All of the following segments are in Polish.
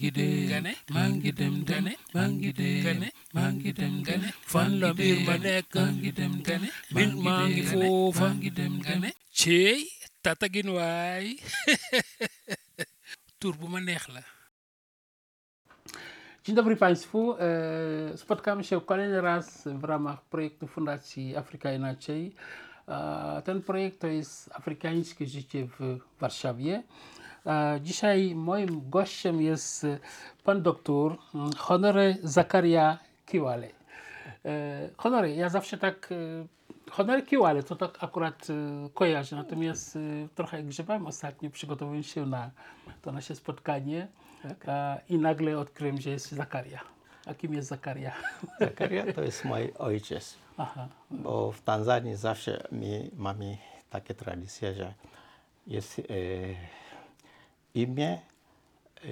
ngi dem gane maa ngi dem gane maa ngi dem gane maa ngi dem gane fan la mbir ma nekk maa ngi dem gane mbir maa ngi foofa maa ngi dem gane ceey tatagin waay tur bu ma neex la Dzień dobry Państwu. E, Spotkamy się kolejny raz w ramach projektu Fundacji Afryka Inaczej. E, Ten projekt to jest Afrykańskie Życie w Warszawie. Dzisiaj moim gościem jest e, pan doktor Honory Zakaria Kiwale. E, Honory, ja zawsze tak... e, Honory Kiwale to tak akurat kojarzę, natomiast trochę grzebałem ostatnio, przygotowując się na to nasze spotkanie e, i nagle odkryłem, że jest Zakaria. A kim jest Zakaria? Zakaria to jest mój ojciec, Aha, bo w Tanzanii zawsze my mamy takie tradycje, że jest e, imię, e,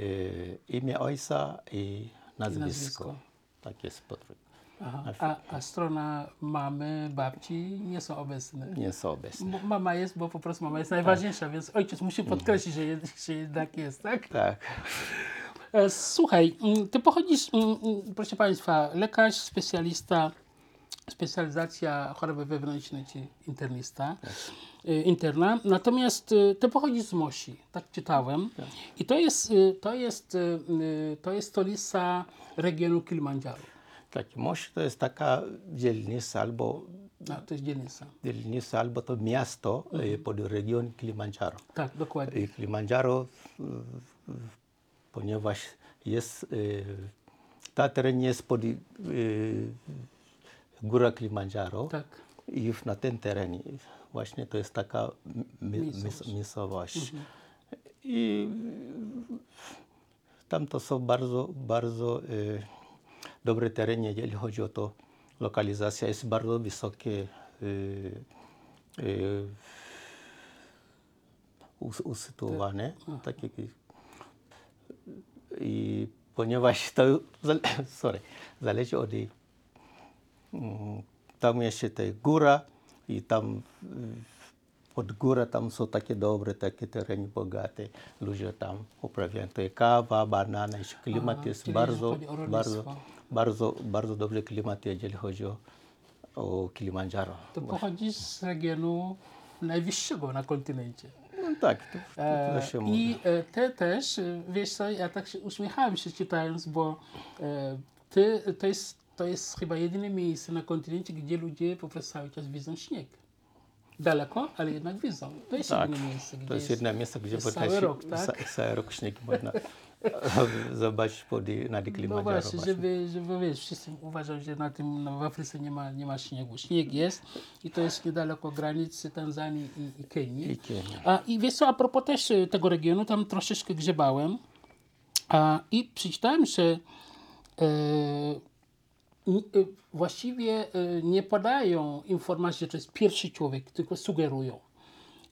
imię ojca i nazwisko. nazwisko. Tak jest podróż. aha. A, a strona mamy, babci nie są obecne. Nie są obecne. Bo Mama jest, bo po prostu mama jest najważniejsza, więc ojciec musi podkreślić, że, jed, że jednak jest, tak? Tak. E, Słuchaj, mm, ty pochodzisz, mm, mm, proszę Państwa, lekarz, specjalista, specjalizacja choroby wewnętrzne, czy internista, e, interna. Natomiast e, ty pochodzisz z Mosi, tak czytałem. I to jest, e, to jest, to jest stolica regionu Kilimandżaro. Tak, Moshi to jest taka dzielnica albo A, to jest dzielnica. dzielnica albo to miasto e, pod region Kilimandżaro. Tak, dokładnie. Kilimandżaro, ponieważ jest, ta teren jest pod góra Kilimandżaro Tak. i na tym terenie właśnie to jest taka mi- Miejscowość. miejscowość. I tam to są bardzo, bardzo e, dobre tereny, jeżeli chodzi o to lokalizacja jest bardzo wysokie e, e, us- usytuowane. Tak jak, I ponieważ to sorry, zależy od tam jeszcze ta góra i tam pod górę tam są takie dobre, takie tereny bogate. Ludzie tam uprawiają to kawa, jeszcze klimat Aha, jest bardzo, bardzo, bardzo, bardzo dobry klimat, jeżeli chodzi o, o Kilimandżaro. To pochodzisz z regionu najwyższego na kontynencie. No tak, to, to, to się mówi. I e, ty też, e, wiesz co, ja tak się uśmiechałem się czytając, bo e, ty, to, jest, to jest chyba jedyne miejsce na kontynencie, gdzie ludzie po prostu cały czas widzą śnieg. Daleko, ale jednak widzą. To jest Tak, jedyne miejsce, gdzie to jest jedno miejsce, gdzie jest cały rok, tak? ca- cały rok śnieg można zobaczyć pod, na No Kilimandżaro. właśnie, żeby, żeby wiesz, wszyscy uważają, że na tym no, w Afryce nie ma, nie ma śniegu. Śnieg jest i to jest niedaleko granicy Tanzanii i, i Kenii. I Kenia. A, I wiesz co, a propos też e, tego regionu, tam troszeczkę grzebałem a, i przeczytałem, że e, właściwie e, nie podają informacji, że to jest pierwszy człowiek, tylko sugerują,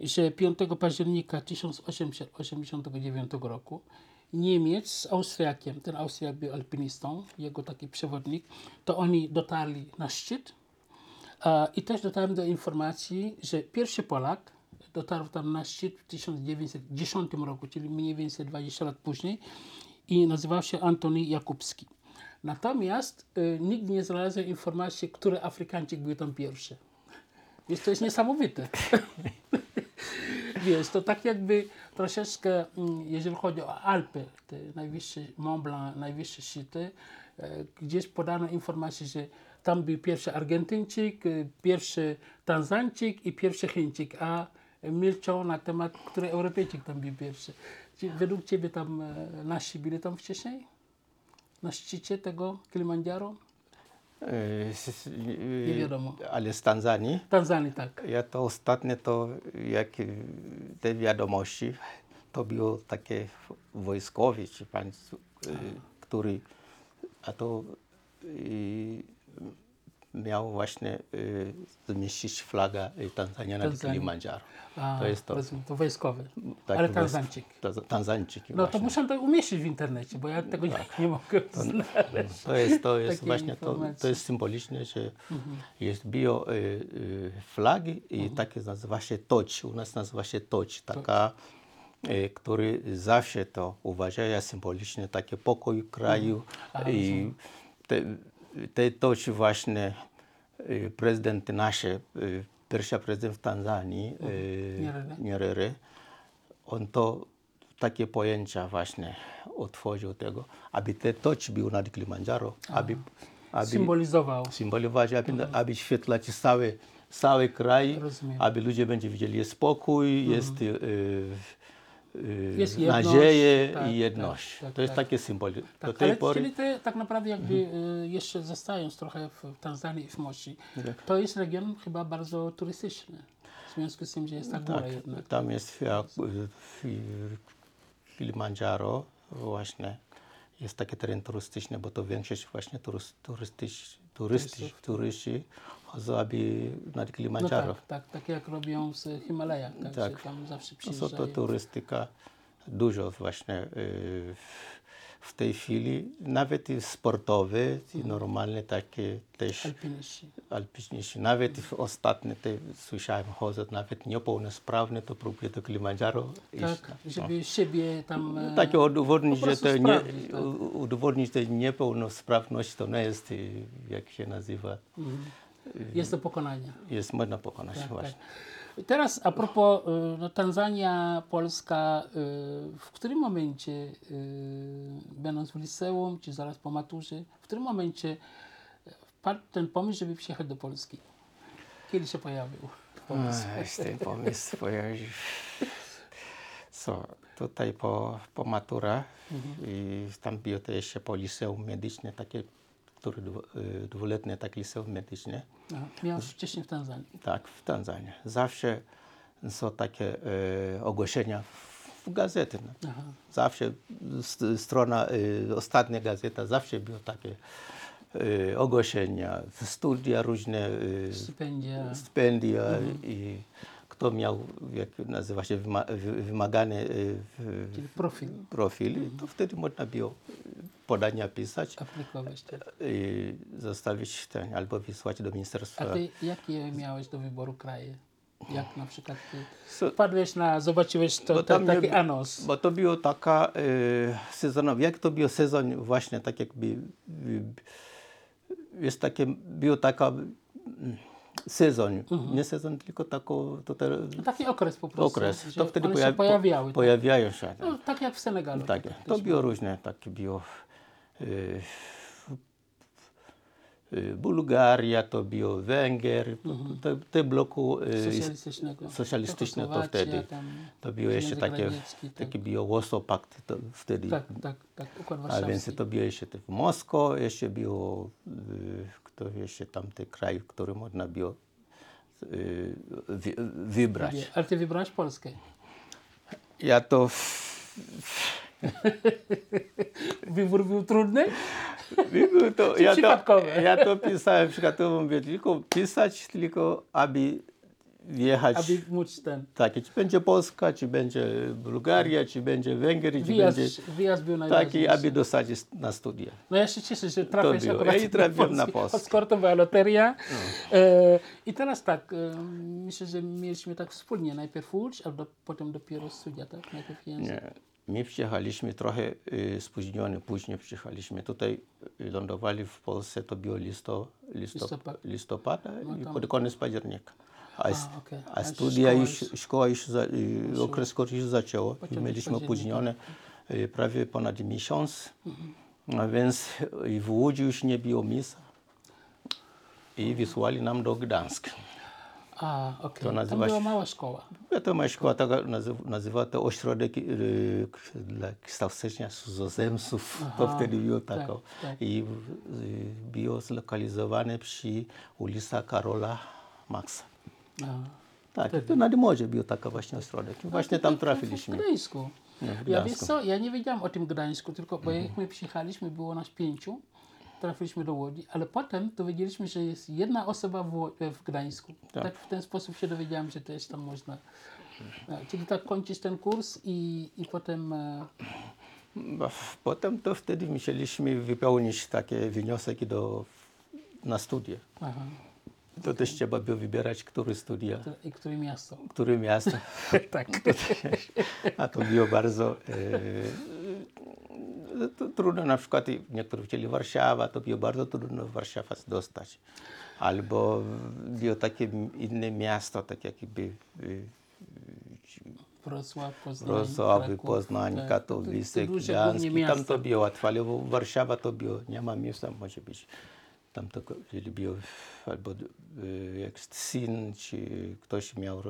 że 5 października 1889 roku Niemiec z Austriakiem, ten Austriak był alpinistą, jego taki przewodnik, to oni dotarli na szczyt I też dotarłem do informacji, że pierwszy Polak dotarł tam na szczyt w 1910 roku, czyli mniej więcej 20 lat później i nazywał się Antoni Jakubski. Natomiast y, nikt nie znalazł informacji, który Afrykańczyk był tam pierwszy. Więc to jest niesamowite. Wiesz, to tak jakby troszeczkę, mm, jeżeli chodzi o Alpy, te najwyższe Mont Blanc, najwyższe szczyty, e, gdzieś podano informację, że tam był pierwszy Argentyńczyk, e, pierwszy Tanzańczyk i pierwszy Chińczyk, a milczą na temat, który Europejczyk tam był pierwszy. Czy według Ciebie tam e, nasi byli tam wcześniej? Na szczycie tego Kilimandżaro? S- Nie wiadomo. Ale z Tanzanii, Tanzanii, tak. ja to ostatnie to, jak te wiadomości, to było takie wojskowi, czy pan, e, który, a to e, miał właśnie e, zmieścić flagę e, Tanzania na Tanzanii. Kilimandżaro. To jest to. rozumiem, to wojskowy. Tak, Ale Tanzańczyk. Tanz- Tanzańczyk No to muszę to umieścić w internecie, bo ja tego nie, nie mogę znaleźć. To jest, to jest właśnie to, to jest symboliczne, że jest bio y, y, flagi i takie nazywa się toć. U nas nazywa się toć. Taka e, który zawsze to uważają symbolicznie takie pokój kraju i te, te toć właśnie prezydent nasz, pierwszy prezydent w Tanzanii, Nyerere. Nyerere, on to takie pojęcia właśnie otworzył tego, aby te toć był nad Kilimandżaro, aby, aby Symbolizował. symbolizować, aby, aby świetlać cały, cały kraj, Rozumiem. aby ludzie będą widzieli jest spokój, jest, e, e, Jest jedność, nadzieję tak, i jedność. tak, tak, to jest tak. takie symbol. Do Tak, tej ale pory czyli te tak naprawdę jakby y, jeszcze zostając trochę w Tanzanii i w Mosi, to jest region chyba bardzo turystyczny. W związku z tym, że jest ta góra jednak. tam jest w Kilimandżaro właśnie jest taki teren turystyczny, bo to większość właśnie turys, turystycz, turyści, turyści aby nad No Kilimandżaro. tak, tak, tak jak robią z Himalajach, tak, Tak. tam zawsze No, co to przyjeżdżają. turystyka dużo właśnie y, w tej chwili, nawet i sportowe i normalne takie też Alpiniści. alpiniści. Nawet w ostatnie te słyszałem chodzą, nawet niepełnosprawne to próbuje do Kilimandżaro iść. Tak, żeby siebie tam... e, Takie udowodnić, że to nie, sprawdzić, tak. udowodnić, że niepełnosprawność to nie jest, y, jak się nazywa, Jest do pokonania. jest można pokonać Tak, właśnie. tak. Teraz a propos y, no, Tanzania, Polska, y, w którym momencie, y, będąc w liceum, czy zaraz po maturze, w którym momencie wpadł ten pomysł, żeby przyjechać do Polski? Kiedy się pojawił pomysł? Ech, ten pomysł pojawił. Co, tutaj po, po matura i tam było to jeszcze po liceum medyczne, takie, które dwu, y, dwuletnie takie liceum medyczne. Aha, miałeś wcześniej w Tanzanii. Tak, w Tanzanii. Zawsze są takie e, ogłoszenia w, gazety. No. Zawsze st- strona, e, ostatnia gazeta, zawsze było takie e, ogłoszenia, studia różne, e, Stypendia. stypendia i kto miał, jak nazywa się, wyma, wy- wymagany Czyli profil profil, to wtedy można było podania pisać aplikować. Tak. i zostawić ten, albo wysłać do A ministerstwa. ty jakie miałeś do wyboru kraje? Jak na przykład So- na, zobaczyłeś to, nie taki anons. Bo to było taka e, sezonowa, jak to był sezon właśnie tak jakby, jest takie, był taka sezon, nie sezon, tylko tako, to te, Taki okres po prostu. okres. To wtedy pojawi- się pojawiały. tak? pojawiają się. No, tak jak w Senegalu. Tak, to było różne, takie było e, e, Bułgaria, to było Węgier, te, te bloku e, Socjalistycznego. socjalistyczne to wtedy. To było jeszcze takie, tak. takie było Warsaw Pact to wtedy. Tak, tak, tak. Układ A więc to było jeszcze w Moskwie, jeszcze było, kto jeszcze tam te kraje, które można było y, wy, wybrać. Ale ty wybrałeś Polskę. Ja to, Wybór był trudny? Było to ja, to ja to pisałem przykładowo, mówię, tylko pisać, tylko aby wjechać. Aby móc ten... Tak, czy będzie Polska, czy będzie Bułgaria, czy będzie Węgry, czy Wyjazd, będzie wyjazd był taki, aby dostać na studia. No ja się cieszę, że akurat Ja i trafiłem na. Polskę. Odskort loteria. E, I teraz tak, e, myślę, że mieliśmy tak wspólnie. Najpierw ucz, a do, potem dopiero studia, tak? Najpierw język. Nie. My przyjechaliśmy trochę y, spóźniony, później przyjechaliśmy. Tutaj y, lądowali w Polsce, to było listo, listo, Listopad. listopada i tam- pod koniec października. A, okej. a studia szkoła już, już- szkoła już, za, okres już zaczęło i mieliśmy opóźnione y, prawie ponad miesiąc. Mhm. A więc y, w Łodzi już nie było misa i wysłali nam do Gdańska. A, okej. To Tam nazywa była się- mała szkoła. Ja to ma szkoła taka, nazywa, nazywa to ośrodek y, k- dla kształcenia cudzoziemców. To wtedy było taka. tak. I y, było zlokalizowane przy ulicy Karola Maxa. A. Tak, to nad morze był taka właśnie ośrodek. Właśnie tam W trafiliśmy. Gdańsku. w Ja wiesz Gdańsku. co, ja nie wiedziałam o tym Gdańsku, tylko bo Mhm. jak my przyjechaliśmy, było nas pięciu, trafiliśmy do Łodzi, ale potem dowiedzieliśmy, że jest jedna osoba w, Ło- w Gdańsku. Tak. w ten sposób się dowiedziałam, że też tam można. A, Czyli tak kończysz ten kurs i, i potem e, Bo Potem to wtedy musieliśmy wypełnić takie wnioski do, na studia. aha, To też trzeba by wybierać, które studia, I które miasto? które miasto. tak. A to było bardzo e, to trudno, na przykład niektórzy chcieli Warszawa, to było bardzo trudno w Warszawę dostać. Albo było takie inne miasto, tak jakby e, Wrocław, Poznań, Wrocław, Kraków, Poznań, tak. Katowice, To- to Gdańsk. Tam to było łatwo, ale w- Warszawa to było, nie ma miejsca, może być. Tam to, było albo e, jak syn, czy ktoś miał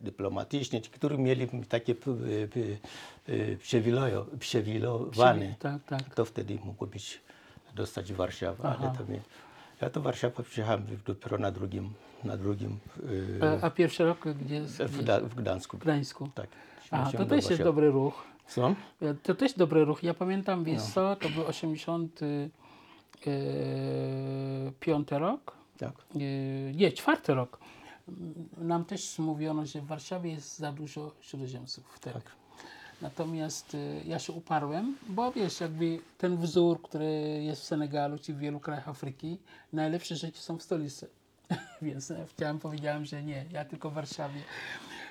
dyplomatyczny, czy którzy mieli takie e, e, przywilejo- przywilejowane, Tak, tak. to wtedy mogło być dostać Warszawę. Ale. Ja to Warszawa przyjechałem dopiero na drugim, na drugim A, a pierwszy rok gdzie? w, gdzie? Gda- w Gdańsku. W Gdańsku. Tak. A, to też jest dobry ruch. Co? To też dobry ruch. Ja pamiętam, wiesz No. co, to był 85 rok. Tak. E, nie, czwarty rok. Nam też mówiono, że w Warszawie jest za dużo cudzoziemców wtedy. Tak. Natomiast e, ja się uparłem, bo wiesz, jakby ten wzór, który jest w Senegalu czy w wielu krajach Afryki, najlepsze rzeczy są w stolicy. Więc e, chciałem, powiedziałem, że nie, ja tylko w Warszawie.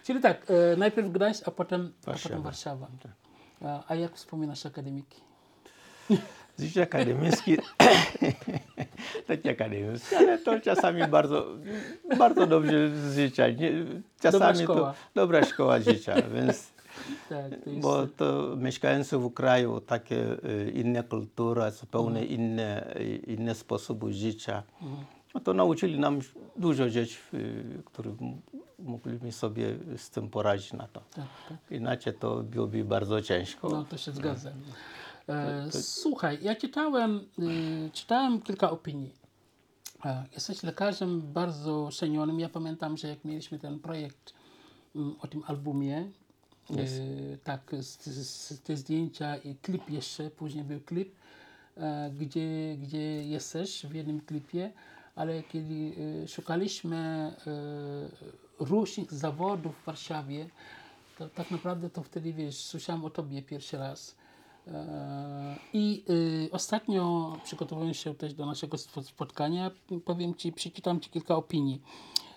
Czyli tak, e, najpierw Gdańsk, a potem Warszawa. A, potem Warszawa. Warszawa. A, a jak wspominasz akademiki? Życie akademickie, takie akademickie, ale to czasami bardzo, bardzo dobrze z życia. Nie, czasami szkoła. to dobra szkoła życia, więc Tak, to jest, bo to mieszkający w kraju, takie e, inne kultura, zupełnie inne, e, inne sposoby życia, no to nauczyli nam dużo rzeczy, które mogliśmy sobie z tym poradzić na to. tak, tak. Inaczej to byłoby bardzo ciężko. No to się zgadzam. E, słuchaj, ja czytałem, y, czytałem kilka opinii. E, jesteś lekarzem bardzo cenionym. Ja pamiętam, że jak mieliśmy ten projekt mm, o tym albumie, e, tak, z, z, te zdjęcia i klip jeszcze, później był klip, e, gdzie, gdzie jesteś w jednym klipie, ale kiedy e, szukaliśmy e, różnych zawodów w Warszawie, to tak naprawdę to wtedy, wiesz, słyszałem o tobie pierwszy raz. I y, ostatnio przygotowując się też do naszego spo- spotkania, powiem ci, przeczytam ci kilka opinii.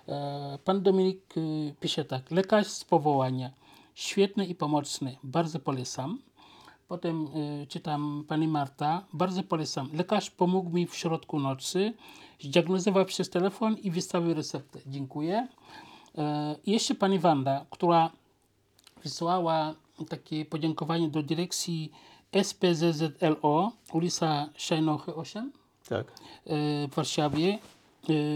E, pan Dominik y, pisze tak, lekarz z powołania, świetny i pomocny, bardzo polecam. Potem y, czytam pani Marta, bardzo polecam. Lekarz pomógł mi w środku nocy, zdiagnozował przez telefon i wystawił receptę. Dziękuję. E, i jeszcze pani Wanda, która wysłała takie podziękowanie do dyrekcji SPZZLO, ulica Szajnochy 8 Tak. e, w Warszawie.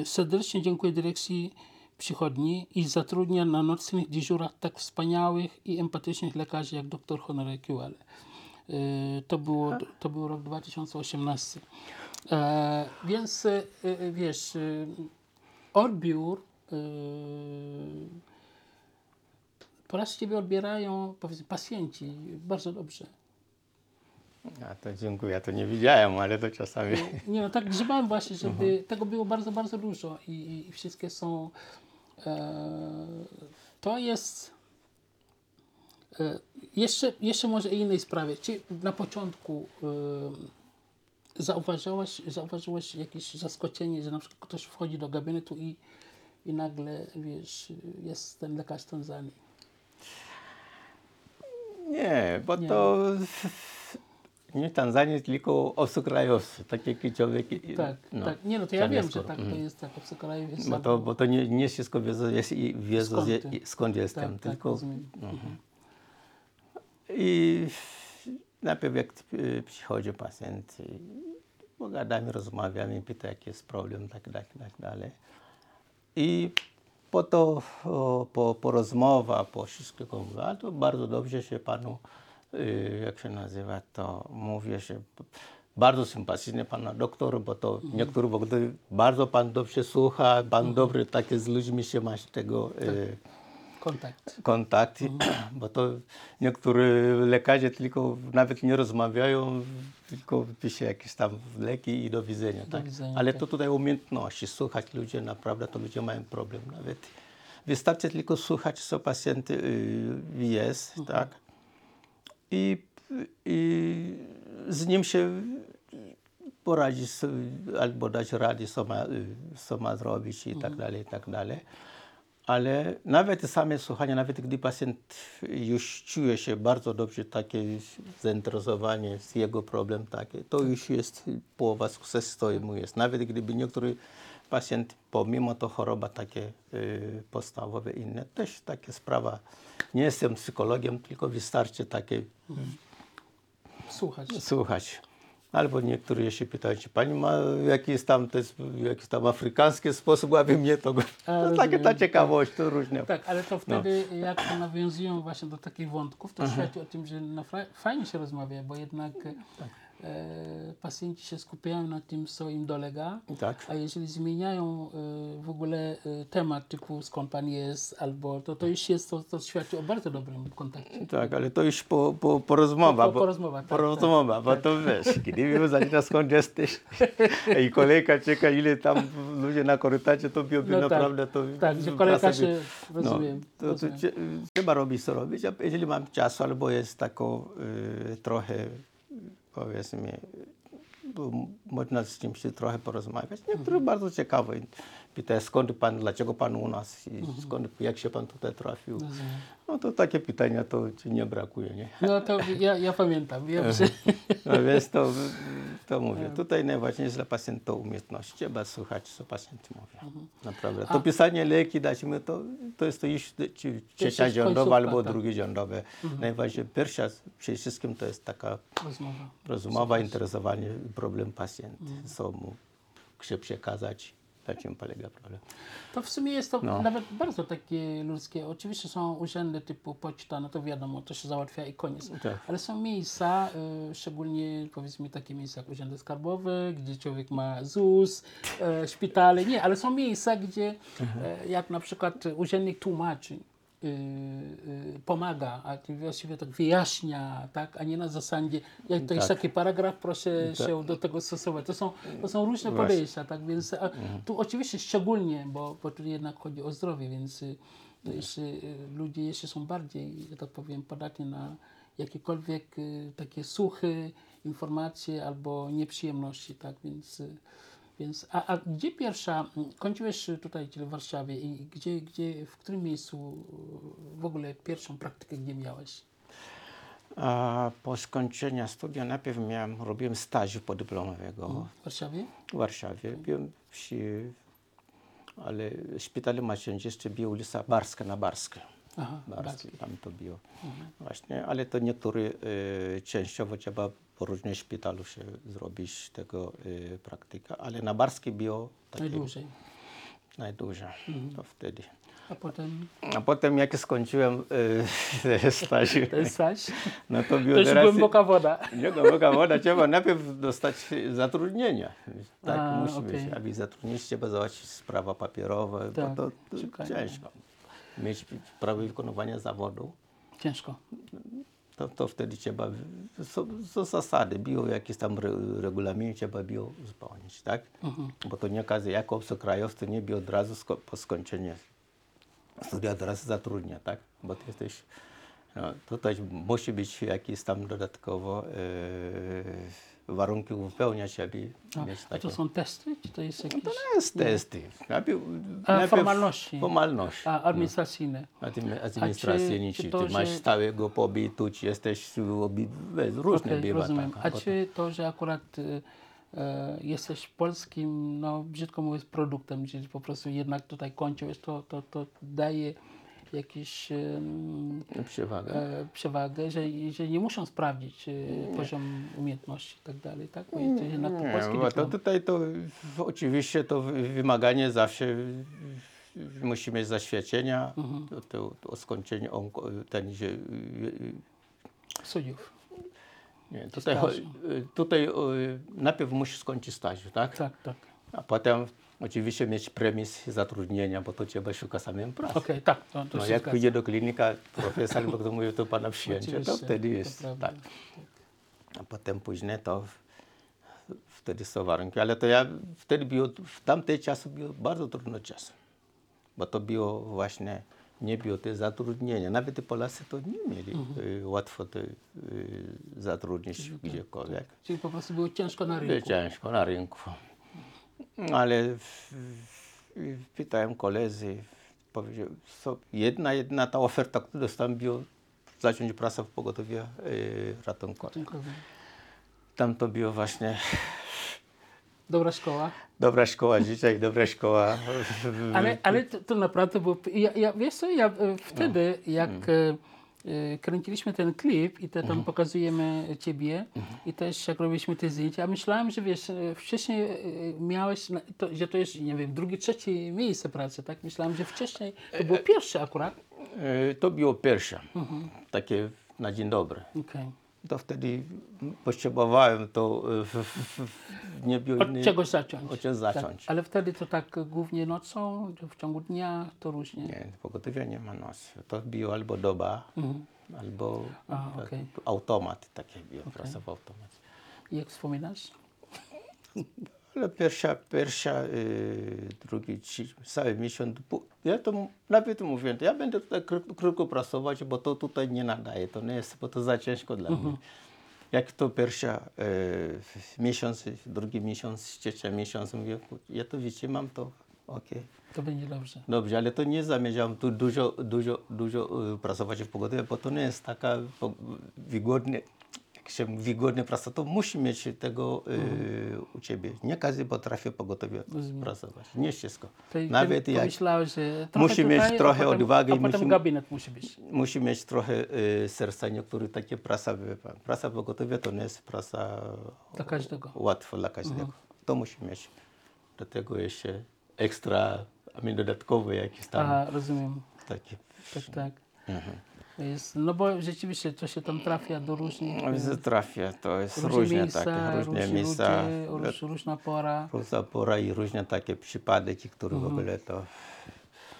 E, Serdecznie dziękuję dyrekcji przychodni i zatrudnia na nocnych dyżurach tak wspaniałych i empatycznych lekarzy jak dr Honoré Kiwale. E, To, było, to był rok 2018. E, więc wiesz, odbiór po raz Ciebie odbierają powiedzmy pacjenci bardzo dobrze. A to dziękuję, ja to nie widziałem, ale to czasami. Nie no, tak grzebałem właśnie, żeby tego było bardzo, bardzo dużo i, i, wszystkie są. E, to jest. E, jeszcze, jeszcze może i innej sprawie. Czy na początku e, zauważyłaś, zauważyłaś jakieś zaskoczenie, że na przykład ktoś wchodzi do gabinetu i, i nagle wiesz, jest ten lekarz Tanzanii. Nie, bo Nie. to nie Tanzanii, tylko obcokrajowcy, takie człowiek. Tak, no, tak. Nie no, to ja wiem, jest że skoro. tak to jest tak, obcokrajowy jest Bo to, bo to nie, nie wszystko wiedzą, jest, wiedzą Skąd ty? skąd jestem, tak, tak, tylko rozumiem. Mhm. I najpierw jak y, przychodzi pacjent, pogadamy, rozmawiamy, pyta jaki jest problem, tak dalej, tak dalej. I po to, po, po rozmowa, po a to bardzo dobrze się panu, jak się nazywa, to mówię, że bardzo sympatycznie pana doktor, bo to niektórzy w ogóle bardzo pan dobrze słucha, pan dobry takie z ludźmi się ma tego y, Kontakt. kontakt, bo to niektórzy lekarze tylko nawet nie rozmawiają, tylko pisze jakieś tam leki i do widzenia. tak? widzenia, Ale tak. to tutaj umiejętności, słuchać ludzi, naprawdę to ludzie mają problem nawet. Wystarczy tylko słuchać, co pacjent y, jest, tak? I, I z nim się poradzić albo dać radę sama, sama zrobić i tak dalej, i tak dalej. Ale nawet same słuchanie, nawet gdy pacjent już czuje się bardzo dobrze, takie zainteresowanie z jego problem takie, to już jest połowa sukcesu, to mu jest. Nawet gdyby niektóry pacjent, pomimo to choroba takie y, podstawowe inne, też takie sprawa. Nie jestem psychologiem, tylko wystarczy takie Słuchać. słuchać. Albo niektórzy się pytają, czy pani ma jakiś tam, to jakiś tam afrykański sposób, aby mnie to... No, takie ta ciekawość, to różnie. Tak, ale to wtedy jak nawiązują właśnie do takich wątków, to świadczy o tym, że no, fa- fajnie się rozmawia, bo jednak e, pacjenci się skupiają na tym, co im dolega, Tak. a jeżeli zmieniają e, w ogóle e, temat typu skąd pan jest, albo to, to już jest, to, to świadczy o bardzo dobrym kontakcie. Tak, ale to już po, po, po rozmowa. Po- po bo- rozmowa, tak, po rozmowa, bo to wiesz, kiedy zaczyna skąd jesteś i kolejka czeka, ile tam ludzie na korytarzu, to byłoby No tak, naprawdę to... tak, że kolejka się- rozumiem, No, to, to rozumiem. cie- trzeba robić, co robić, a jeżeli mam czas, albo jest taką y, trochę, powiedzmy, można z kimś trochę porozmawiać. Niektórzy Mhm. bardzo ciekawe. Pytają, skąd pan, dlaczego pan u nas, Mhm. skąd, jak się pan tutaj trafił. No to takie pytania to ci nie brakuje, nie? No to ja, ja pamiętam, wiem, że No więc to, to mówię. Tutaj najważniejsze dla pacjenta to umiejętność. Trzeba słuchać, co pacjent mówi. Naprawdę. To pisanie leki, dać mu to, to jest to już czy- trzecia rządowa albo tak. drugie rządowe. Najważniejsze, pierwsza przede wszystkim to jest taka rozmowa. rozmowa, interesowanie, problem pacjenta, co mu chce przekazać, na czym polega problem. To w sumie jest to No. nawet bardzo takie ludzkie. Oczywiście są urzędy typu poczta, no to wiadomo, to się załatwia i koniec. Tak. Ale są miejsca, y, szczególnie powiedzmy takie miejsca jak urzędy skarbowe, gdzie człowiek ma ZUS, e, szpitale. Nie, ale są miejsca, gdzie e, jak na przykład urzędnik tłumaczy, y, y, pomaga, a właściwie tak wyjaśnia, tak, a nie na zasadzie, jak to jest Tak. taki paragraf, proszę się do tego stosować. To są, to są różne Właśnie. podejścia, tak, więc a, tu oczywiście szczególnie, bo, bo tu jednak chodzi o zdrowie, więc y, y, ludzie jeszcze są bardziej, że tak powiem, podatni na jakiekolwiek y, takie suchy informacje albo nieprzyjemności, tak, więc... y, więc, a, a gdzie pierwsza, kończyłeś tutaj czyli w Warszawie i gdzie, gdzie, w którym miejscu y, w ogóle pierwszą praktykę gdzie miałeś? Po skończeniu studia najpierw miałem, robiłem staż podyplomowego. W Warszawie? w Warszawie. Byłem wsi, ale szpital macierzyński był ulica Barska na Barskę. Aha, Barskie, tam to było. Właśnie, ale to niektóre e, częściowo trzeba po różnych szpitalu się zrobić tego e, praktyka, ale na Barskie było takie Najdłużej. najdłużej. To wtedy. A potem A potem jak skończyłem e, staż, staż? no to To było teraz... głęboka woda. Nie, głęboka woda, trzeba najpierw dostać zatrudnienia. Tak A, musi okej. być. Aby zatrudnić, trzeba załatwić sprawa papierowe, Tak, bo to, to ciężko. Mieć prawo wykonywania zawodu, Ciężko. To, to wtedy trzeba, są, są zasady, było jakieś tam re, regulamin, trzeba było spełnić, tak? Mhm. Bo to nie każdy, jako obcokrajowcy nie było od razu sko, po skończeniu studia od razu zatrudnia, tak? Bo ty jesteś, no, tutaj musi być jakieś tam dodatkowo e, warunki uzupełniać, aby A, mieć a takie... to są testy? Czy to jest jakieś To jest testy. Najpierw, A, najpierw formalności. Formalności. a, administracyjne? Admi- Administracyjnie, czy czy, to, ty masz że- stałego pobytu, czy jesteś wiesz, różne Okej, bywa. rozumiem. tak, A to- czy to, że akurat y, e, jesteś polskim, no brzydko mówiąc, produktem, czyli po prostu jednak tutaj kończyłeś, to, to, to daje jakieś em, Przewaga. e, przewagę, że, że nie muszą sprawdzić e, poziom umiejętności i tak dalej, tak? Bo jest to jednak to Nie, polski to dyplom. tutaj to oczywiście to wy- wymaganie zawsze musi mieć zaświadczenia Mhm. to, to, o skończeniu onko- ten, że, Studiów. nie, tutaj, cho- tutaj o, najpierw musisz skończyć staż, tak? Tak, tak. A potem oczywiście mieć premis zatrudnienia, bo to trzeba szukać samym pracy. Okej, tak, to, to No, jak zgadza. pójdzie do klinika profesor albo kto mówi, to pana przyjęcie, to wtedy to jest. prawda. tak. A potem później to wtedy są warunki. Ale to ja wtedy było, w tamtej czasu było bardzo trudno czas. Bo to było właśnie nie było te zatrudnienia. Nawet Polacy to nie mieli y, łatwo to, y, zatrudnić gdziekolwiek. Czyli po prostu było ciężko na rynku. ciężko na rynku. Ale w, w, pytałem koledzy, powiedział, co, jedna, jedna ta oferta, którą dostałem, było zacząć pracę w pogotowie y, ratunkowym. Tam to było właśnie Dobra szkoła. dobra szkoła dzisiaj, dobra szkoła. Ale, ale to, to naprawdę było. Ja, ja, wiesz co, ja e, wtedy, jak e, e, kręciliśmy ten klip i te tam pokazujemy ciebie i też jak robiliśmy te zdjęcia, ja myślałem, że wiesz, e, wcześniej e, miałeś, to, że to jest, nie wiem, drugie, trzecie miejsce pracy, tak? Myślałem, że wcześniej to było pierwsze akurat. Y, To było pierwsze, takie na dzień dobry. Okej. To wtedy potrzebowałem to, w, nie było Od czegoś zacząć. Od czegoś zacząć. Tak. Ale wtedy to tak głównie nocą, w ciągu dnia, to różnie. Nie, pogotowie nie ma nocy. To było albo doba, albo A, tak, automat, takie w automacie. I Jak wspominasz? Ale pierwsza, pierwsza, y, drugi, trzy, cały miesiąc, ja to nawet mówię, ja będę tutaj kró- krótko pracować, bo to tutaj nie nadaje, to nie jest, bo to za ciężko dla mnie. Jak to pierwsza y, miesiąc, drugi miesiąc, trzeci miesiąc, mówię, "Ku- ja to wytrzymam, to okej. To będzie dobrze. Dobrze, ale to nie zamierzam tu dużo, dużo, dużo y, pracować w pogodzie, bo to nie jest taka jak się mówi, wygodnie praca, to musi mieć tego y, u ciebie. Nie każdy potrafi pogotowie pracować, nie wszystko. Ty, Nawet jak pomyślałeś, że trochę musi mieć tutaj, a trochę potem, odwagi A i potem musi- gabinet musi być. musi mieć trochę y, serca, niektóry takie praca, wie pan, praca pogotowie to nie jest praca Dla każdego. łatwa dla każdego. To musi mieć do tego jeszcze ekstra, a mi dodatkowe jakieś tam Aha, rozumiem. takie Tak, tak. Mhm. Jest, no bo rzeczywiście to się tam trafia do różnych, No, trafia, to jest różne różne miejsca, takie, różne miejsca, ludzie, róż, różna pora. różna pora i różne takie przypadki, które Mhm. w ogóle to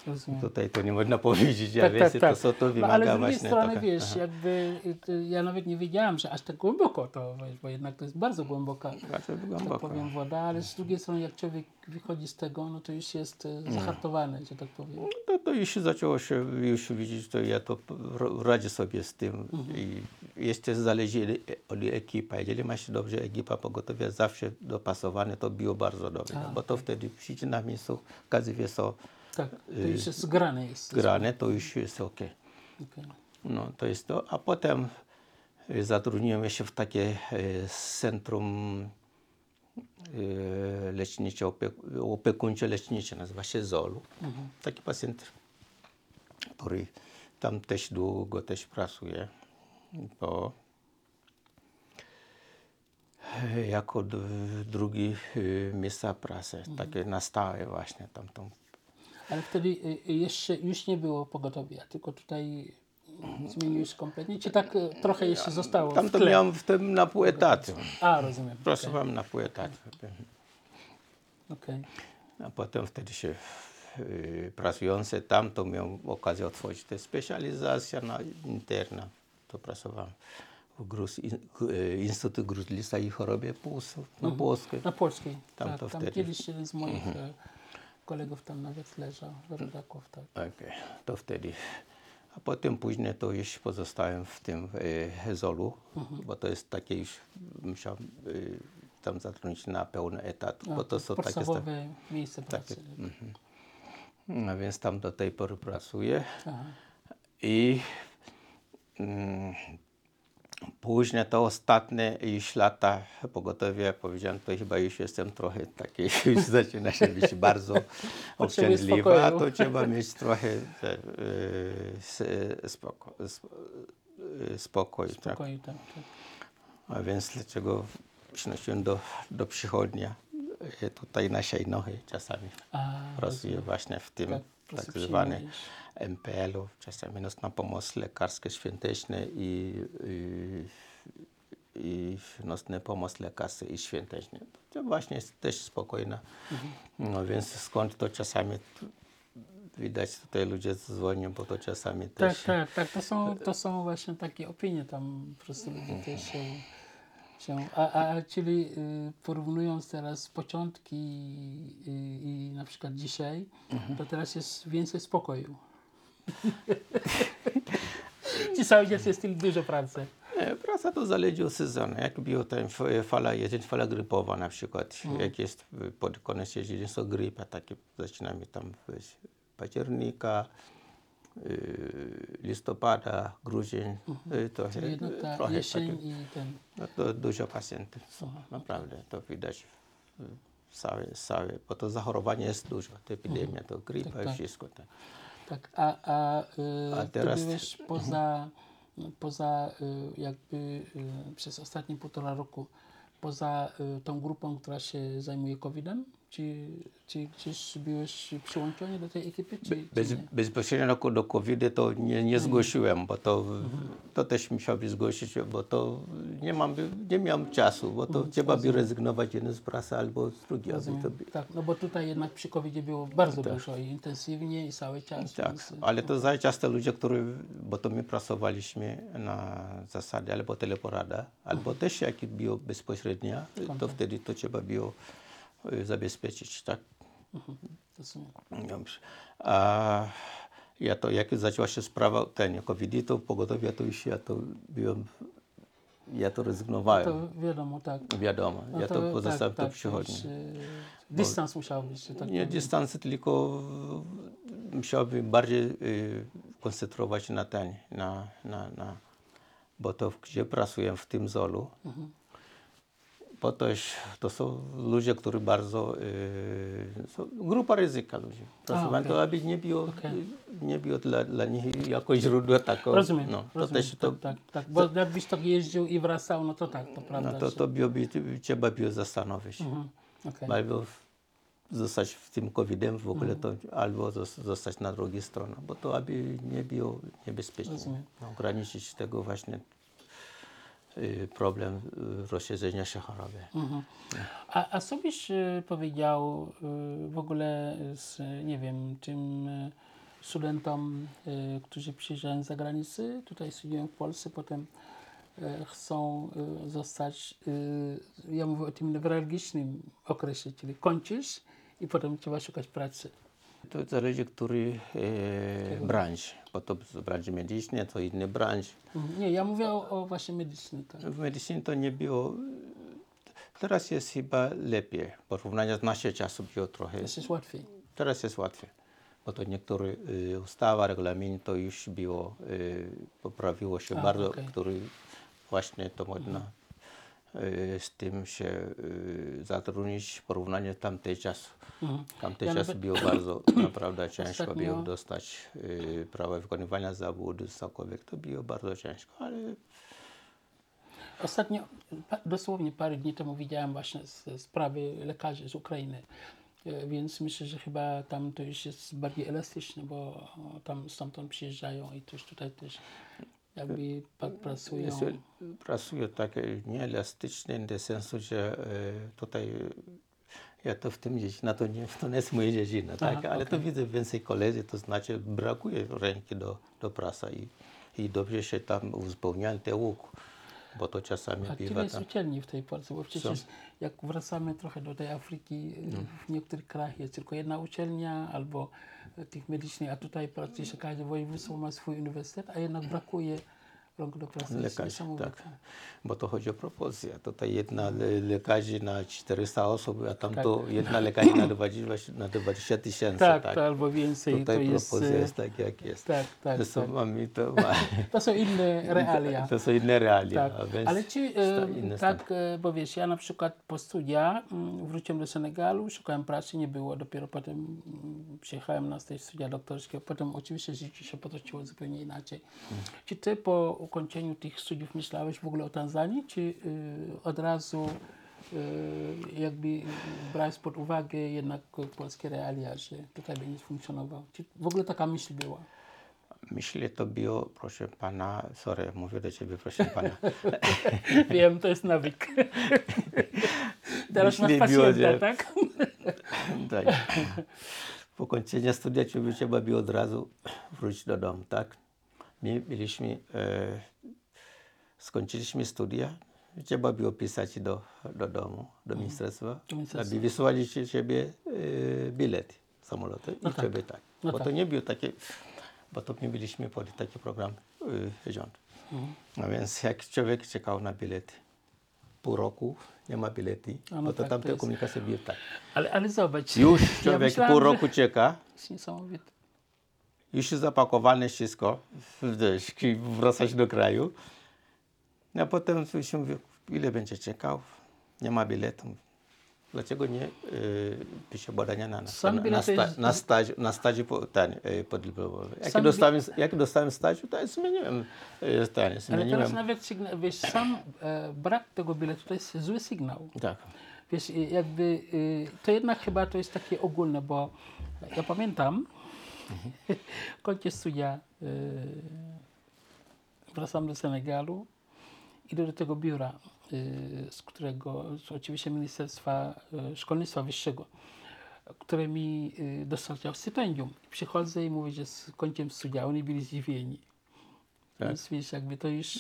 Rozumiem. tutaj to nie można powiedzieć, a Tak, tak, tak. to co to No, wymaga ale z drugiej strony, taka- wiesz, aha. jakby y, ty- ja nawet nie wiedziałam, że aż tak głęboko to, bo jednak to jest bardzo głęboka, Bardzo tak głęboko. powiem, woda, ale z drugiej strony jak człowiek wychodzi z tego, no to już jest y, zahartowany, że tak powiem. To, to już zaczęło się już widzieć, to ja to radzę sobie z tym Mhm. i jeszcze zależy od ekipy. Jeżeli ma się dobrze ekipa pogotowia, zawsze dopasowane, to było bardzo dobre, bo to wtedy przyjdzie na miejsce, każdy wie co Tak, to już jest zgrane jest. grane, to już jest ok. Okej. No, to jest to. A potem y, zatrudniłem się w takie y, centrum y, lecznicze, opie- opiekuńcze lecznicze, nazywa się ZOL. Taki pacjent, który tam też długo też pracuje, bo y, jako drugi y, miejsca pracy, takie na stałe właśnie tam, tam Ale wtedy y, y, jeszcze już nie było pogotowia, tylko tutaj zmieniłeś kompletnie, czy tak y, trochę jeszcze zostało Tam to miałem w tym na pół etatu. A, rozumiem. Pracowałem na pół etatu. Okej. A potem wtedy się y, pracujący tam, to miałem okazję otworzyć tę specjalizację na interna. To pracowałem w Gruz, in, Instytut Gruzlisa i chorobie płucu na Polskiej. Na polskiej. Tam tak, to tam wtedy. kiedyś z moich e, kolegów tam nawet leżał, rodaków, tak. Okej, to wtedy. A potem później to już pozostałem w tym e, Zolu, bo to jest takie już, musiałem e, tam zatrudnić na pełny etat, bo to są takie... sta- Podstawowe miejsce pracy. No więc tam do tej pory pracuję. Aha. I mm, później to ostatnie już lata pogotowie, powiedziałem, to chyba już jestem trochę taki, już zaczyna się być bardzo obciążliwa, spokoju. to trzeba mieć trochę e, s- spoko, sp, e, spokój. Tak? Pokoju, tak, tak. A więc dlaczego przynosiłem do, do przychodnia e, tutaj na nohy czasami. A, właśnie w tym Tak, tak, MPL-u, czasami nocna pomoc lekarska świąteczna i, i, i nocna pomoc lekarska i świąteczna. To właśnie jest też spokojna. No więc skąd to czasami widać tutaj ludzie dzwonią, bo to czasami Tak, też... tak, tak. To są, to są właśnie takie opinie tam po prostu ludzie Mhm. też się, się a, a, czyli y, porównując teraz początki i, i na przykład dzisiaj, Mhm. to teraz jest więcej spokoju. Czy cały czas jest tyle dużo pracy? E, Praca to zależy od sezonu. Jak było ten fala, jest fala grypowa na przykład, jak jest y, pod koniec są grypa, takie zaczynamy tam w października, y, listopada, grudzień, y, to Czyli ta trochę jesień i ten... no to dużo pacjentów są, naprawdę, to widać całe, całe, bo to zachorowanie jest dużo, to epidemia, to grypa Tak, i tak. wszystko. Tak. Tak, a, a, y, A ty teraz- byłeś poza, poza y, jakby y, przez ostatnie półtora roku, poza tą grupą, która się zajmuje COVID-em? Czy, czy gdzieś byłeś przyłączony do tej ekipy, czy, Bez, czy bezpośrednio do, covid to nie, nie zgłosiłem, bo to, to też musiałby zgłosić, bo to nie, mam, nie miałem czasu, bo to trzeba by rezygnować jeden z pracy albo z by- Tak, no bo tutaj jednak przy covid było bardzo dużo i intensywnie i cały czas. tak, więc, ale to za często ludzie, którzy, bo to my pracowaliśmy na zasadzie albo teleporada, albo też jak było bezpośrednia, to wtedy to trzeba było zabezpieczyć, tak? rozumiem. Dobrze. A ja to, jak zaczęła się sprawa ten covid to pogotowie to już ja to byłem, ja to rezygnowałem. To wiadomo, tak. Wiadomo, No ja to, pozostałem tak, to przychodni. y, Dystans musiał być, tak Nie powiem. dystansy, tylko musiałbym bardziej y, koncentrować na ten, na, na, na, bo to gdzie pracuję w tym zolu, bo to, jest, to są ludzie, którzy bardzo, y, są grupa ryzyka ludzi. Pracowałem okej. to, aby nie było, Okej. nie było dla, dla nich jako źródło takiego. Rozumiem, no, to rozumiem. też to, tak, tak, tak. Bo jakbyś tak jeździł i wracał, no to tak, to prawda. no, to, to byłoby, trzeba było zastanowić. Mhm, okej. Albo zostać w tym COVID-em w ogóle, to, albo zos- zostać na drugiej stronie, bo to aby nie było niebezpieczne. Rozumiem. No, ograniczyć tego właśnie problem y, rozszerzenia się choroby. Mhm. A, a co byś y, powiedział y, w ogóle z, nie wiem, tym y, studentom, y, którzy przyjeżdżają z zagranicy, tutaj studiują w Polsce, potem y, chcą y, zostać, y, ja mówię o tym newralgicznym okresie, czyli kończysz i potem trzeba szukać pracy. To zależy, który e, branż, bo to z branży medycznej, to inny branż. Mhm. Nie, ja mówię o, o właśnie medycynie. Tak. W medycynie to nie było, teraz jest chyba lepiej. W porównaniu z naszym czasem było trochę Jest jest łatwiej. Teraz jest łatwiej, bo to niektóre y, ustawa, regulamin to już było, y, poprawiło się A, bardzo, okej. który właśnie to można z tym się y, zatrudnić w porównaniu tamtej czasu. Mhm. Tamtej Ja czas nawet- było bardzo naprawdę ciężko Ostatnio- było dostać y, prawo wykonywania zawodu cokolwiek. To było bardzo ciężko, ale Ostatnio, dosłownie parę dni temu widziałem właśnie sprawy lekarzy z Ukrainy. Więc myślę, że chyba tam to już jest bardziej elastyczne, bo tam stamtąd przyjeżdżają i też tutaj też jakby pa- pracują. Jest, pracuję tak e, nieelastyczny, do sensu, że e, tutaj e, ja to w tym dziedzina, to nie, to nie jest moja dziedzina, tak? Aha, ale to okej. widzę więcej koledzy, to znaczy brakuje ręki do, do pracy i, i dobrze się tam uzupełniają te łuk, bo to czasami A bywa tam. uczelni w tej Polsce, bo przecież jak wracamy trochę do tej Afryki, No. w niektórych krajach jest tylko jedna uczelnia albo tych medycznych, a tutaj praktycznie każde województwo ma swój uniwersytet, a jednak brakuje jest Lekarzy, tak. Bo to chodzi o proporcje. Tutaj jedna le, lekarzy na 400 osób, a tam to jedna lekarz na 20, na 20 tysięcy. Tak, tak. albo więcej. Tutaj to jest, proporcja e, jest tak, jak jest. tak, tak, To są, tak. to, To są inne realia. to są inne realia. Tak. więc Ale czy, e, tak, e, bo wiesz, ja na przykład po studia mm, wróciłem do Senegalu, szukałem pracy, nie było, dopiero potem mm, przyjechałem na studia doktorskie, potem oczywiście życie się potoczyło zupełnie inaczej. Czy ty po ukończeniu tych studiów myślałeś w ogóle o Tanzanii, czy y, od razu y, jakby brałeś pod uwagę jednak polskie realia, że tutaj będziesz funkcjonował? Czy w ogóle taka myśl była? Myślę, to było, proszę pana, sorry, mówię do ciebie, proszę pana. Wiem, to jest nawyk. Teraz masz Myślę, było, pacjenta, że- tak? tak. Po kończeniu studia trzeba było od razu wrócić do domu, tak? My byliśmy, e, skończyliśmy studia, trzeba było pisać do, do domu, do ministerstwa, Do ministerstwa. aby wysłali ci- ciebie e, bilet samolotu i No tak. ciebie tak. No Bo tak. to nie było takie, bo to my byliśmy pod taki program y, rząd. No więc jak człowiek czekał na bilety pół roku, nie ma bilety, A no bo to tak, tamte komunikacje były tak. Ale, ale zobacz. Już ja człowiek myślałem, pół że- roku czeka, To jest niesamowite. Już zapakowane wszystko, wiesz, wracać do kraju. A potem się mówi, ile będzie czekał, nie ma biletu. Dlaczego nie y, pisze badania na, na, na, na, sta, na, staż, na staży po, ten, y? Jak Sam dostałem, jak dostałem staż, to zmieniłem y, ten, Ale zmieniłem. teraz nawet sygna- wiesz, sam e, brak tego biletu to jest zły sygnał. Tak. Wiesz, jakby y, to jednak chyba to jest takie ogólne, bo ja pamiętam, kończę studia, y, wracam do Senegalu, idę do tego biura, y, z którego, z oczywiście Ministerstwa y, Szkolnictwa Wyższego, które mi dostarczał stypendium. Przychodzę i mówię, że skończyłem studia, oni byli zdziwieni. Tak. Więc wiesz, jakby to już,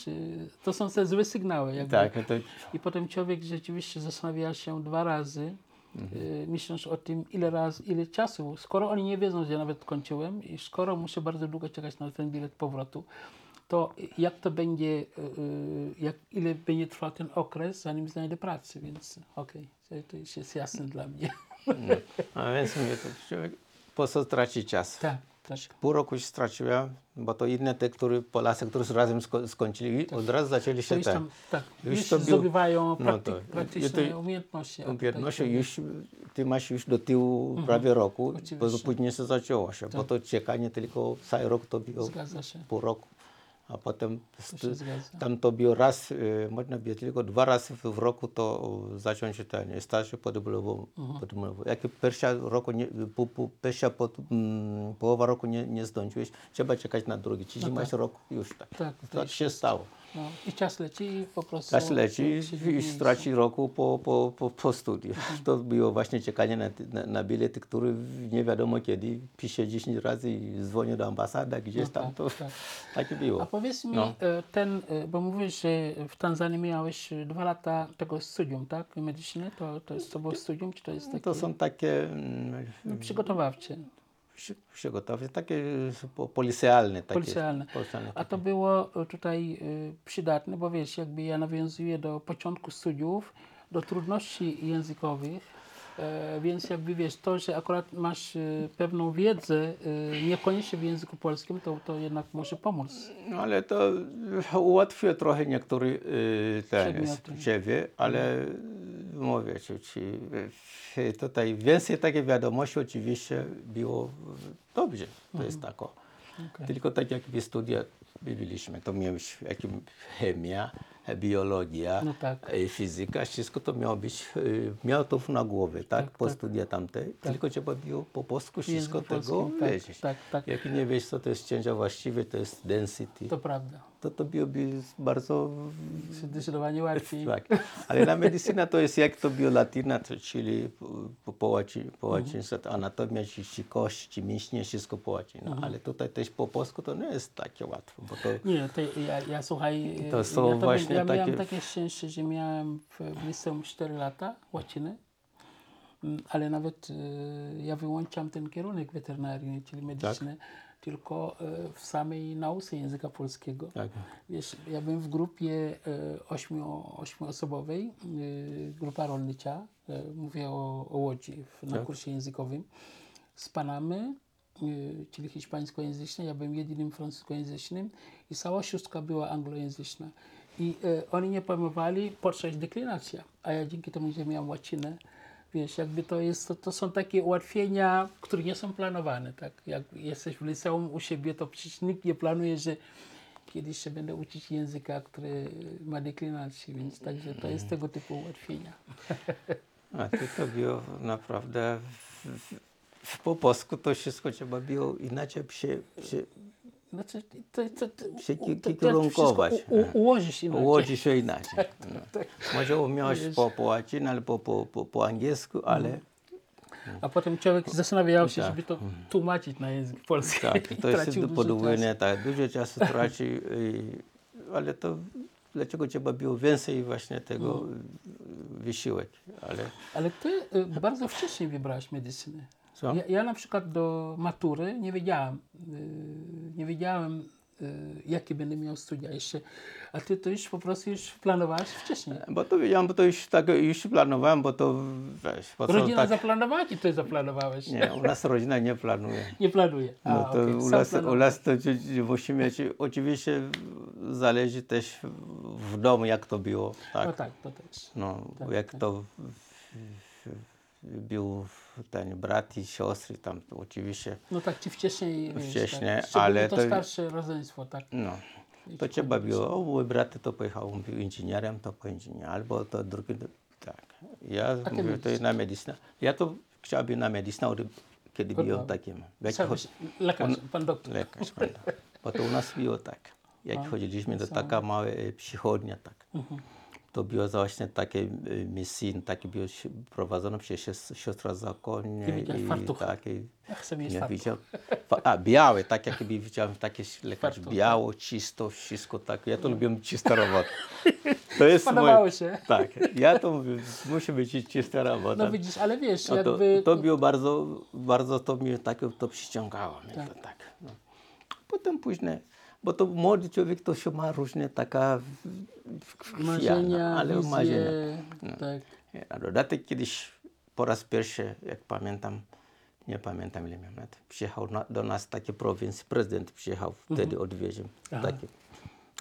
to są te złe sygnały. Jakby. Tak, to, I potem człowiek rzeczywiście zastanawia się dwa razy, y, myśląc o tym, ile razy, ile czasu, skoro oni nie wiedzą, że ja nawet kończyłem i skoro muszę bardzo długo czekać na ten bilet powrotu, to jak to będzie, y, y, jak, ile będzie trwał ten okres, zanim znajdę pracę, więc okej, to, to już jest jasne dla mnie. a więc mówię, to człowiek po co traci czas? tak, tak. Pół roku się straciłem, bo to inne te, które Polacy, którzy razem sko- skończyli, od razu zaczęli To się już tam, tak, Już już to był- zdobywają no to- praktyczne to- umiejętności. Umiejętności już, ty masz już do tyłu prawie roku, bo Mhm. Oczywiście. Tak. później się zaczęło się, bo to czekanie tylko cały rok to było pół roku, a potem To tam to było raz, y, można by tylko dwa razy w, roku to y, zacząć ten staż podbudową. Mhm. Jak pierwsza roku, nie, po, po, pierwsza pod, mm, połowa roku nie, nie zdążyłeś, trzeba czekać na drugi, czyli masz rok już tak. No Tak, tak się stało. No, I czas leci i po prostu... Czas leci w i miejscu. straci roku po, po, po, po studiach. Mhm. To było właśnie czekanie na, na, na bilety, który nie wiadomo kiedy, pisze 10 razy i dzwonię do ambasady, gdzieś No tam, tak, to tak. takie było. A powiedz mi, No. e, ten, e, bo mówisz, że w Tanzanii miałeś e, dwa lata tego studium, tak? Medycyny, to, to jest to było studium, czy to jest takie To są takie mm, no, przygotowawcze, przy- przygotowanie, takie po- policealne. Takie, policjalne. policealne A to było e, tutaj e, przydatne, bo wiesz, jakby ja nawiązuję do początku studiów, do trudności językowych, e, więc jakby wiesz, to, że akurat masz pewną wiedzę, niekoniecznie w języku polskim, to, to jednak może pomóc. No ale to ułatwia trochę niektóre y, ten, ciebie, ale mówię ci, y, tutaj więcej takie wiadomości oczywiście było dobrze, to jest tak. o. Okej. Tylko tak jak w studia byliśmy, to miałeś jakim chemia, biologia, No tak. y, fizyka, wszystko to miało być, y, miało to na głowie, tak, Tak, po tak. studia tamte, tylko trzeba było po polsku wszystko tego tak, wiedzieć. tak, tak. Jak nie wiesz, co to jest ciężar właściwy, to jest density, To prawda. To to byłoby bardzo Zdecydowanie łatwiej. tak. Ale na medycyna to jest jak to było latyna, to czyli po, po, łaci, po łacinie, anatomia, czy, czy kość, czy mięśnie, wszystko po łacinie. No, Ale tutaj też po polsku to nie jest takie łatwo, bo to Nie, to ja, ja słuchaj, To są ja, właśnie ja miałem takie- takie szczęście, że miałem w, liceum 4 lata łaciny, Mm, ale nawet e, ja wyłączam ten kierunek weterynarii, czyli medyczny, tylko e, w samej nauce języka polskiego. tak. Wiesz, ja byłem w grupie e, ośmiu, ośmioosobowej, e, grupa rolnicza, mówię o, o Łodzi na Tak. kursie językowym, z Panamy, czyli hiszpańskojęzycznej, ja byłem jedynym francuskojęzycznym i cała szóstka była anglojęzyczna. I oni nie pojmowali, po co jest deklinacja, a ja dzięki temu, że miałem łacinę, wiesz, jakby to jest, to, to są takie ułatwienia, które nie są planowane, tak? Jak jesteś w liceum u siebie, to przecież nikt nie planuje, że kiedyś się będę uczyć języka, który ma deklinację, więc także to jest tego typu ułatwienia. A tu to było naprawdę w, w, po polsku to wszystko trzeba było inaczej się, się Znaczy, to, to, to, Się kierunkować. wszystko U, u, ułożyć inaczej. ułożyć się inaczej. No. tak. Może umiałeś po, po łacinie albo po, po, po angielsku, ale A potem człowiek zastanawiał się, Tak. żeby to tłumaczyć na język polski. Tak, to jest podwójne, tak, dużo czasu traci, ale to dlaczego trzeba było więcej właśnie tego wysiłek, ale Ale ty y, bardzo wcześnie wybrałeś medycynę. Co? Ja, ja na przykład do matury nie wiedziałam, y, nie wiedziałem, y, jakie będę miał studia jeszcze. A ty to już po prostu już planowałeś wcześniej. Bo to wiedziałem, bo to już tak już planowałem, bo to to Rodzina tak, zaplanowała, czy ty zaplanowałeś? nie, u nas rodzina nie planuje. Nie planuje. A, No to okej, u, nas, u nas to musimy mieć, oczywiście zależy też w domu jak to było, tak. No tak, to też. No, Tak, jak to w- w- był ten brat i siostry, tam oczywiście, No tak, ci wcześniej, wiesz, Wcześniej, tak, ale to, to- starsze rodzeństwo, tak. no. To trzeba było, o mój brat to pojechał, on był inżynierem, to po inżynier, albo to drugi, tak. Ja mówię, to jest na medycynę. Ja to chciałbym na medycynę, kiedy byłem Kurwa. takim. Jak Sam, chodzi- lekarz, pan doktor. Lekarz, prawda. Bo to u nas było tak. Jak chodziliśmy do taka mała e, przychodnia, tak. Mhm. To było właśnie takie e, misyjne, takie było prowadzone przez sios- siostra zakonnie widziałeś i fartuch. takie. Jak Ja fartuch. widziałem. Fa- A, białe, tak jakby widziałem takie lekarz, biało, czysto, wszystko tak. Ja to lubię czysta robota. To jest Podobało moje- się. Tak, ja to mówię, musi być czysta robota. No widzisz, ale wiesz, No to, jakby... to było bardzo, bardzo to mnie tak, to przyciągało. Mnie to, tak no. Potem później, bo to młody człowiek to się ma różne taka Marzenia, ale wizje, marzenia. tak. Na dodatek kiedyś po raz pierwszy, jak pamiętam, nie pamiętam ile miałem lat, przyjechał na, do nas taki prowincji, prezydent przyjechał, wtedy odwiedził. Taki.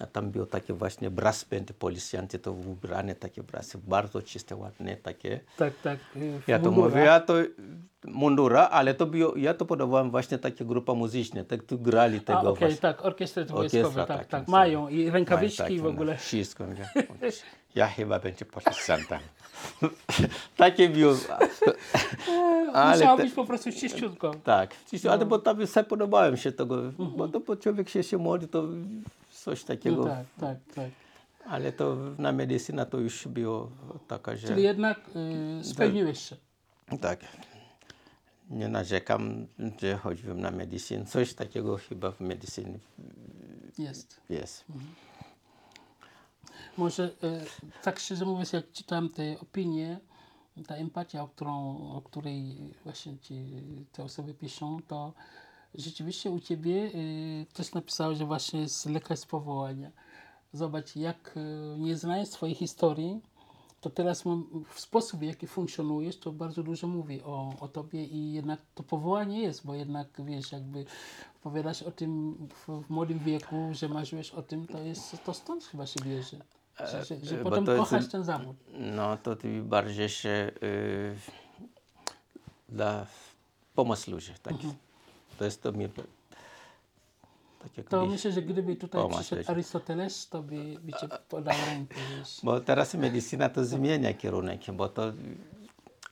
A tam było takie właśnie brassband, policjanty to ubrane takie brasy, bardzo czyste, ładne takie. Tak, tak. Ja to mówię, ja to mundura, ale to było, ja to podawałem właśnie takie grupa muzyczne, tak tu grali A, tego okej, właśnie. tak, orkiestry wojskowe, tak, tak, tak, tak. mają i Mają rękawiczki takie, w ogóle. No, wszystko. mówię, Ja chyba będzie policjantem. takie było. Ale Musiało być po prostu czyściutko. Tak, ale bo tam sobie podobałem się tego, bo to człowiek się, się młody, to coś takiego, No tak, tak, tak. ale to na medycyna to już było taka, że... Czyli jednak y, spełniłeś się. Tak. Nie narzekam, że chodziłem na medycynę. Coś takiego chyba w medycynie Jest. jest. Może y, tak szczerze mówiąc, jak czytałem te opinie, ta empatia, o, którą, o której właśnie ci te osoby piszą, to rzeczywiście u ciebie y, ktoś napisał, że właśnie jest lekarz z powołania. Zobacz, jak y, nie znając twojej historii, to teraz mam, w sposób, w jaki funkcjonujesz, to bardzo dużo mówi o, o tobie i jednak to powołanie jest, bo jednak wiesz, jakby opowiadasz o tym w, w młodym wieku, że marzyłeś o tym, to jest to stąd chyba się bierze. Że, że, że e, potem jest- kochasz ten zawód. No to ty bardziej się y, dla pomoc ludzi. Tak. To jest to mnie tak To mi- myślę, że gdyby tutaj Pomysł przyszedł. Arystoteles, to by, by cię podał rękę. Bo teraz medycyna to zmienia kierunek, bo to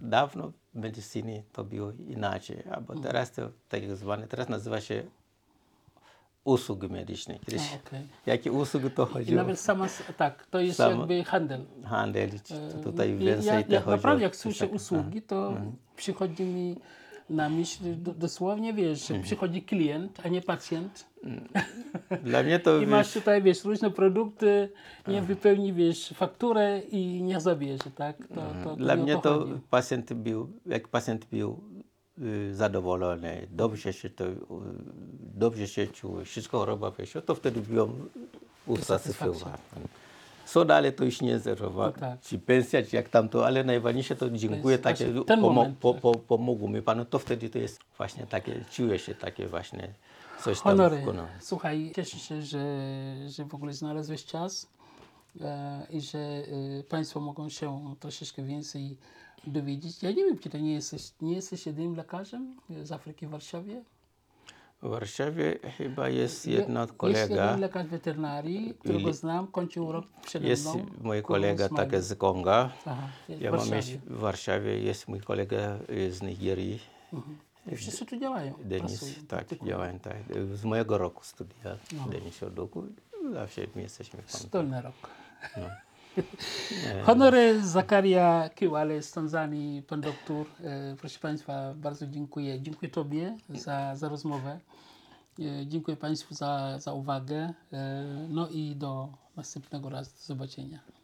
dawno w medycynie to było inaczej, a bo teraz to tak zwane, teraz nazywa się usługi medyczne. Kiedyś, A, okej. jakie usługi to I chodziło? nawet sama, tak, to jest Sama- jakby handel. Handel, czy tutaj I więcej ja, to ja chodziło. naprawdę jak słyszę takiego. usługi, to przychodzi mi na myśl do, dosłownie, wiesz, że przychodzi klient, a nie pacjent. Dla mnie to I masz tutaj, wiesz, różne produkty, nie wypełni, wiesz, fakturę i nie zabierze, tak? To, to, to dla nie o mnie to to pacjent był, jak pacjent był y, zadowolony, dobrze się to, y, dobrze się czuł, wszystko choroba wyszła, to wtedy byłem usatysfakcjonowany. Co dalej to już nie zerowałem. No tak. Czy pensja, czy jak tam to, ale najważniejsze to dziękuję, jest takie, ten pomo- moment. po, po, pomogło mi Panu, to wtedy to jest właśnie takie, czuję się takie właśnie coś tam Honory. wykonałem. Słuchaj, cieszę się, że, że w ogóle znalazłeś czas e, i że e, Państwo mogą się troszeczkę więcej dowiedzieć. Ja nie wiem, czy to nie jesteś, nie jesteś jedynym lekarzem z Afryki w Warszawie? W Warszawie chyba jest Je- jedna Jest kolega. jeden lekarz weterynarii, którego znam, kończył rok przede Jest mną. mój Kurwa kolega taki z Konga. Aha, jest Ja mam Warszawie. mieć w Warszawie, jest mój kolega z Nigerii, I wszyscy tu działają. Denis, pracują, tak, praktykują. działają tak. Z mojego roku studia, No. Denis Odoku, zawsze my jesteśmy. Stolny rok. No. Honory Zakaria Kiwale z Tanzanii, pan doktor. E, proszę Państwa, bardzo dziękuję. Dziękuję Tobie za, za rozmowę. E, dziękuję Państwu za, za uwagę. E, no i do następnego razu. Do zobaczenia.